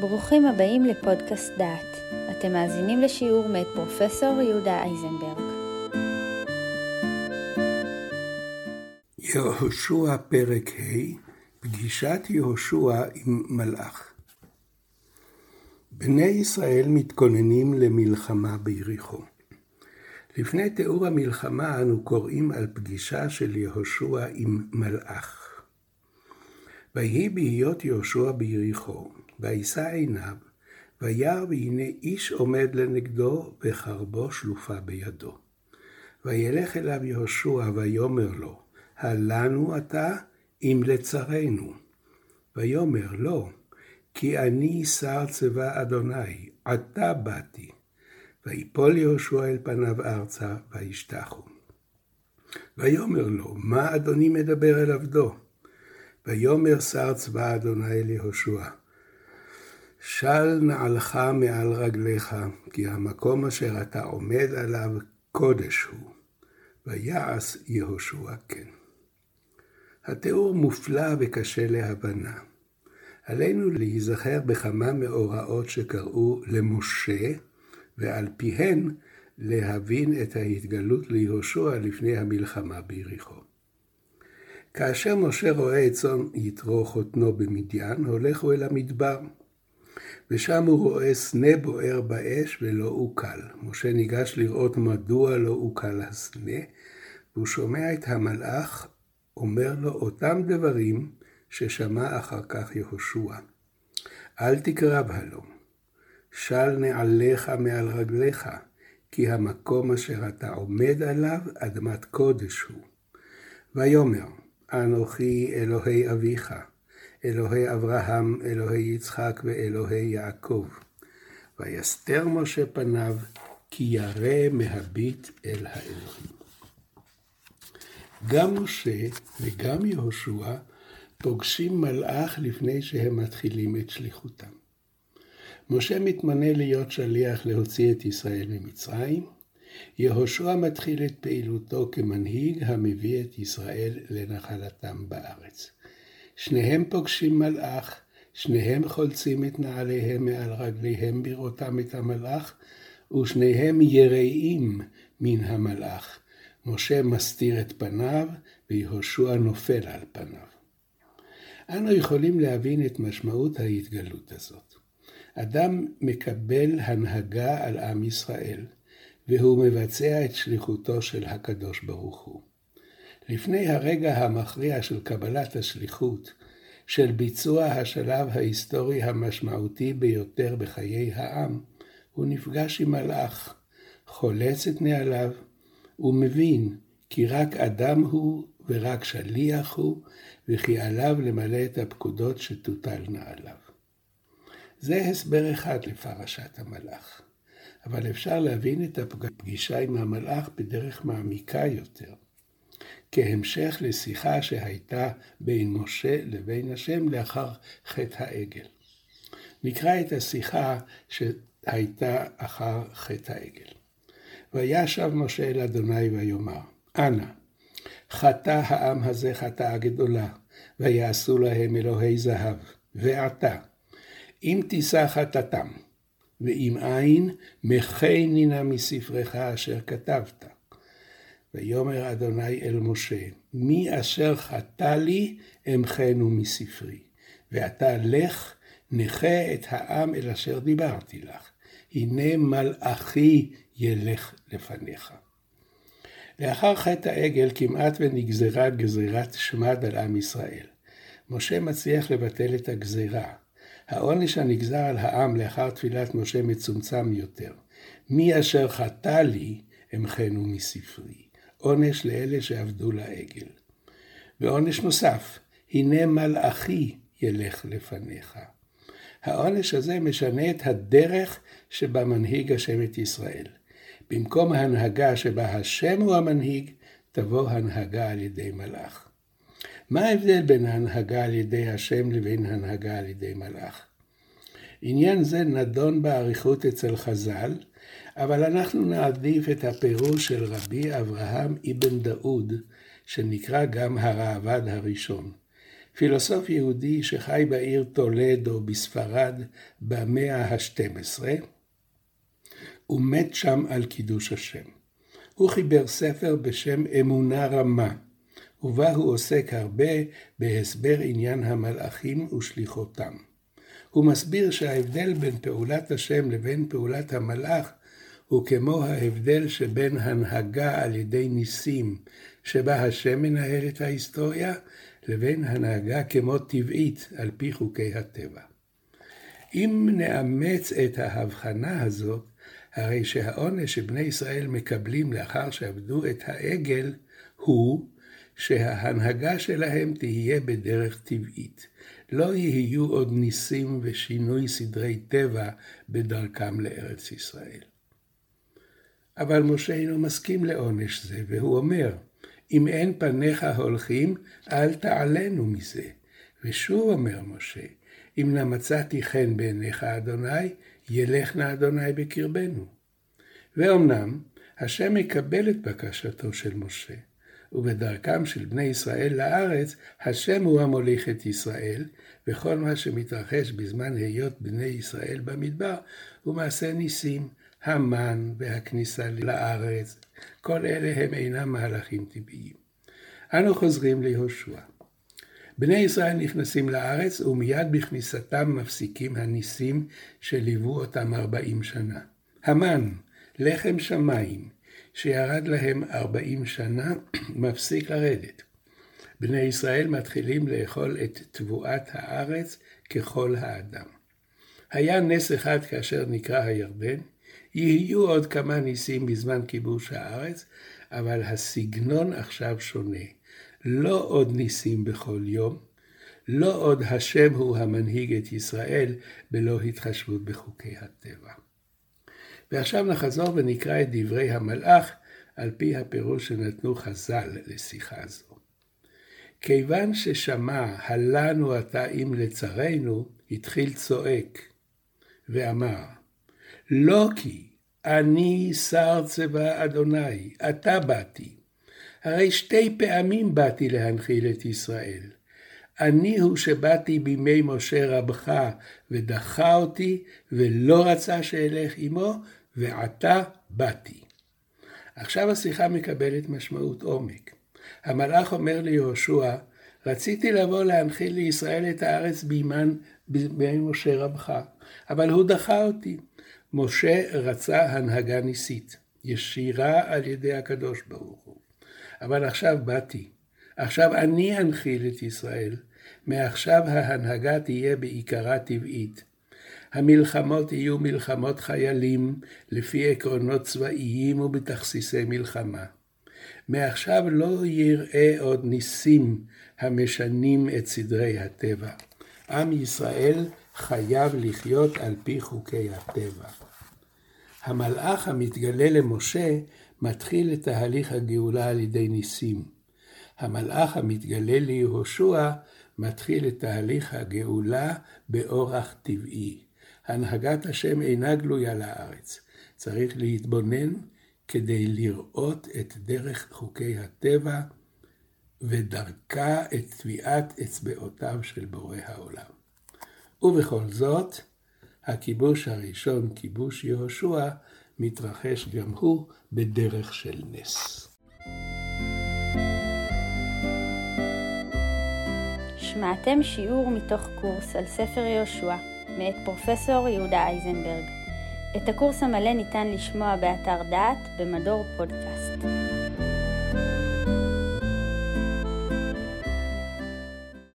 ברוכים הבאים לפודקאסט דעת. אתם מאזינים לשיעור מאת פרופסור יהודה אייזנברג. יהושע פרק ה' פגישת יהושע עם מלאך. בני ישראל מתכוננים למלחמה ביריחו. לפני תיאור המלחמה אנו קוראים על פגישה של יהושע עם מלאך. ויהי בהיות יהושע ביריחו, וישא עיניו, וירא והנה איש עומד לנגדו, וחרבו שלופה בידו. וילך אליו יהושע, ויאמר לו, הלנו אתה אם לצרינו. ויאמר לו, כי אני שר צבא אדוני, עתה באתי. ויפול יהושע אל פניו ארצה, וישתחו. ויאמר לו, מה אדוני מדבר אל עבדו? ויאמר שר צבא אדוני ליהושע, של נעלך מעל רגליך, כי המקום אשר אתה עומד עליו קודש הוא. ויעש יהושע כן. התיאור מופלא וקשה להבנה. עלינו להיזכר בכמה מאורעות שקראו למשה, ועל פיהן להבין את ההתגלות ליהושע לפני המלחמה ביריחו. כאשר משה רואה את צאן יתרו חותנו במדיין, הולך הוא אל המדבר. ושם הוא רואה סנה בוער באש ולא אוכל. משה ניגש לראות מדוע לא אוכל הסנה, והוא שומע את המלאך אומר לו אותם דברים ששמע אחר כך יהושע. אל תקרב הלום, של נעליך מעל רגליך, כי המקום אשר אתה עומד עליו אדמת קודש הוא. ויאמר, אנוכי אלוהי אביך, אלוהי אברהם, אלוהי יצחק ואלוהי יעקב. ויסתר משה פניו, כי ירא מהביט אל האלוהים. גם משה וגם יהושע פוגשים מלאך לפני שהם מתחילים את שליחותם. משה מתמנה להיות שליח להוציא את ישראל ממצרים, יהושע מתחיל את פעילותו כמנהיג המביא את ישראל לנחלתם בארץ. שניהם פוגשים מלאך, שניהם חולצים את נעליהם מעל רגליהם בראותם את המלאך, ושניהם יראים מן המלאך. משה מסתיר את פניו, ויהושע נופל על פניו. אנו יכולים להבין את משמעות ההתגלות הזאת. אדם מקבל הנהגה על עם ישראל. והוא מבצע את שליחותו של הקדוש ברוך הוא. לפני הרגע המכריע של קבלת השליחות, של ביצוע השלב ההיסטורי המשמעותי ביותר בחיי העם, הוא נפגש עם מלאך, חולץ את נעליו, ומבין כי רק אדם הוא ורק שליח הוא, וכי עליו למלא את הפקודות שתוטלנה עליו. זה הסבר אחד לפרשת המלאך. אבל אפשר להבין את הפגישה עם המלאך בדרך מעמיקה יותר, כהמשך לשיחה שהייתה בין משה לבין השם לאחר חטא העגל. נקרא את השיחה שהייתה אחר חטא העגל. וישב משה אל אדוני ויאמר, אנא, חטא העם הזה חטאה גדולה, ויעשו להם אלוהי זהב, ועתה, אם תישא חטאתם, ואם אין, מחני נא מספרך אשר כתבת. ויאמר אדוני אל משה, מי אשר חטא לי, אמחנו מספרי. ואתה לך, נכה את העם אל אשר דיברתי לך. הנה מלאכי ילך לפניך. לאחר חטא העגל כמעט ונגזרה גזירת שמד על עם ישראל. משה מצליח לבטל את הגזירה. העונש הנגזר על העם לאחר תפילת משה מצומצם יותר. מי אשר חטא לי, אמחנו מספרי. עונש לאלה שעבדו לעגל. ועונש נוסף, הנה מלאכי ילך לפניך. העונש הזה משנה את הדרך שבה מנהיג השם את ישראל. במקום ההנהגה שבה השם הוא המנהיג, תבוא הנהגה על ידי מלאך. מה ההבדל בין ההנהגה על ידי השם לבין הנהגה על ידי מלאך? עניין זה נדון באריכות אצל חז"ל, אבל אנחנו נעדיף את הפירוש של רבי אברהם אבן דאוד, שנקרא גם הראב"ד הראשון. פילוסוף יהודי שחי בעיר טולדו בספרד במאה ה-12, ומת שם על קידוש השם. הוא חיבר ספר בשם אמונה רמה, ובה הוא עוסק הרבה בהסבר עניין המלאכים ושליחותם. הוא מסביר שההבדל בין פעולת השם לבין פעולת המלאך הוא כמו ההבדל שבין הנהגה על ידי ניסים, שבה השם מנהל את ההיסטוריה, לבין הנהגה כמו טבעית, על פי חוקי הטבע. אם נאמץ את ההבחנה הזאת, הרי שהעונש שבני ישראל מקבלים לאחר שעבדו את העגל, הוא שההנהגה שלהם תהיה בדרך טבעית. לא יהיו עוד ניסים ושינוי סדרי טבע בדרכם לארץ ישראל. אבל משה אינו מסכים לעונש זה, והוא אומר, אם אין פניך הולכים, אל תעלנו מזה. ושוב אומר משה, אם נא מצאתי חן בעיניך, אדוני, ילך נא אדוני בקרבנו. ואומנם, השם מקבל את בקשתו של משה, ובדרכם של בני ישראל לארץ, השם הוא המוליך את ישראל, וכל מה שמתרחש בזמן היות בני ישראל במדבר, הוא מעשה ניסים, המן והכניסה לארץ, כל אלה הם אינם מהלכים טבעיים. אנו חוזרים ליהושע. בני ישראל נכנסים לארץ ומיד בכניסתם מפסיקים הניסים שליוו אותם ארבעים שנה. המן, לחם שמיים, שירד להם ארבעים שנה, מפסיק לרדת. בני ישראל מתחילים לאכול את תבואת הארץ ככל האדם. היה נס אחד כאשר נקרא הירדן, יהיו עוד כמה ניסים בזמן כיבוש הארץ, אבל הסגנון עכשיו שונה. לא עוד ניסים בכל יום, לא עוד השם הוא המנהיג את ישראל בלא התחשבות בחוקי הטבע. ועכשיו נחזור ונקרא את דברי המלאך על פי הפירוש שנתנו חז"ל לשיחה זו. כיוון ששמע הלנו אתה אם לצרינו, התחיל צועק ואמר, לא כי אני שר צבא אדוני, אתה באתי. הרי שתי פעמים באתי להנחיל את ישראל. אני הוא שבאתי בימי משה רבך, ודחה אותי, ולא רצה שאלך עמו, ועתה באתי. עכשיו השיחה מקבלת משמעות עומק. המלאך אומר ליהושע, רציתי לבוא להנחיל לישראל את הארץ בימן, בימי משה רבך, אבל הוא דחה אותי. משה רצה הנהגה ניסית, ישירה על ידי הקדוש ברוך הוא. אבל עכשיו באתי, עכשיו אני אנחיל את ישראל, מעכשיו ההנהגה תהיה בעיקרה טבעית. המלחמות יהיו מלחמות חיילים לפי עקרונות צבאיים ובתכסיסי מלחמה. מעכשיו לא יראה עוד ניסים המשנים את סדרי הטבע. עם ישראל חייב לחיות על פי חוקי הטבע. המלאך המתגלה למשה מתחיל את תהליך הגאולה על ידי ניסים. המלאך המתגלה ליהושע מתחיל את תהליך הגאולה באורח טבעי. הנהגת השם אינה גלויה לארץ. צריך להתבונן כדי לראות את דרך חוקי הטבע ודרכה את טביעת אצבעותיו של בורא העולם. ובכל זאת, הכיבוש הראשון, כיבוש יהושע, מתרחש גם הוא בדרך של נס. שמעתם שיעור מתוך קורס על ספר יהושע, מאת פרופסור יהודה אייזנברג. את הקורס המלא ניתן לשמוע באתר דעת במדור פודקאסט.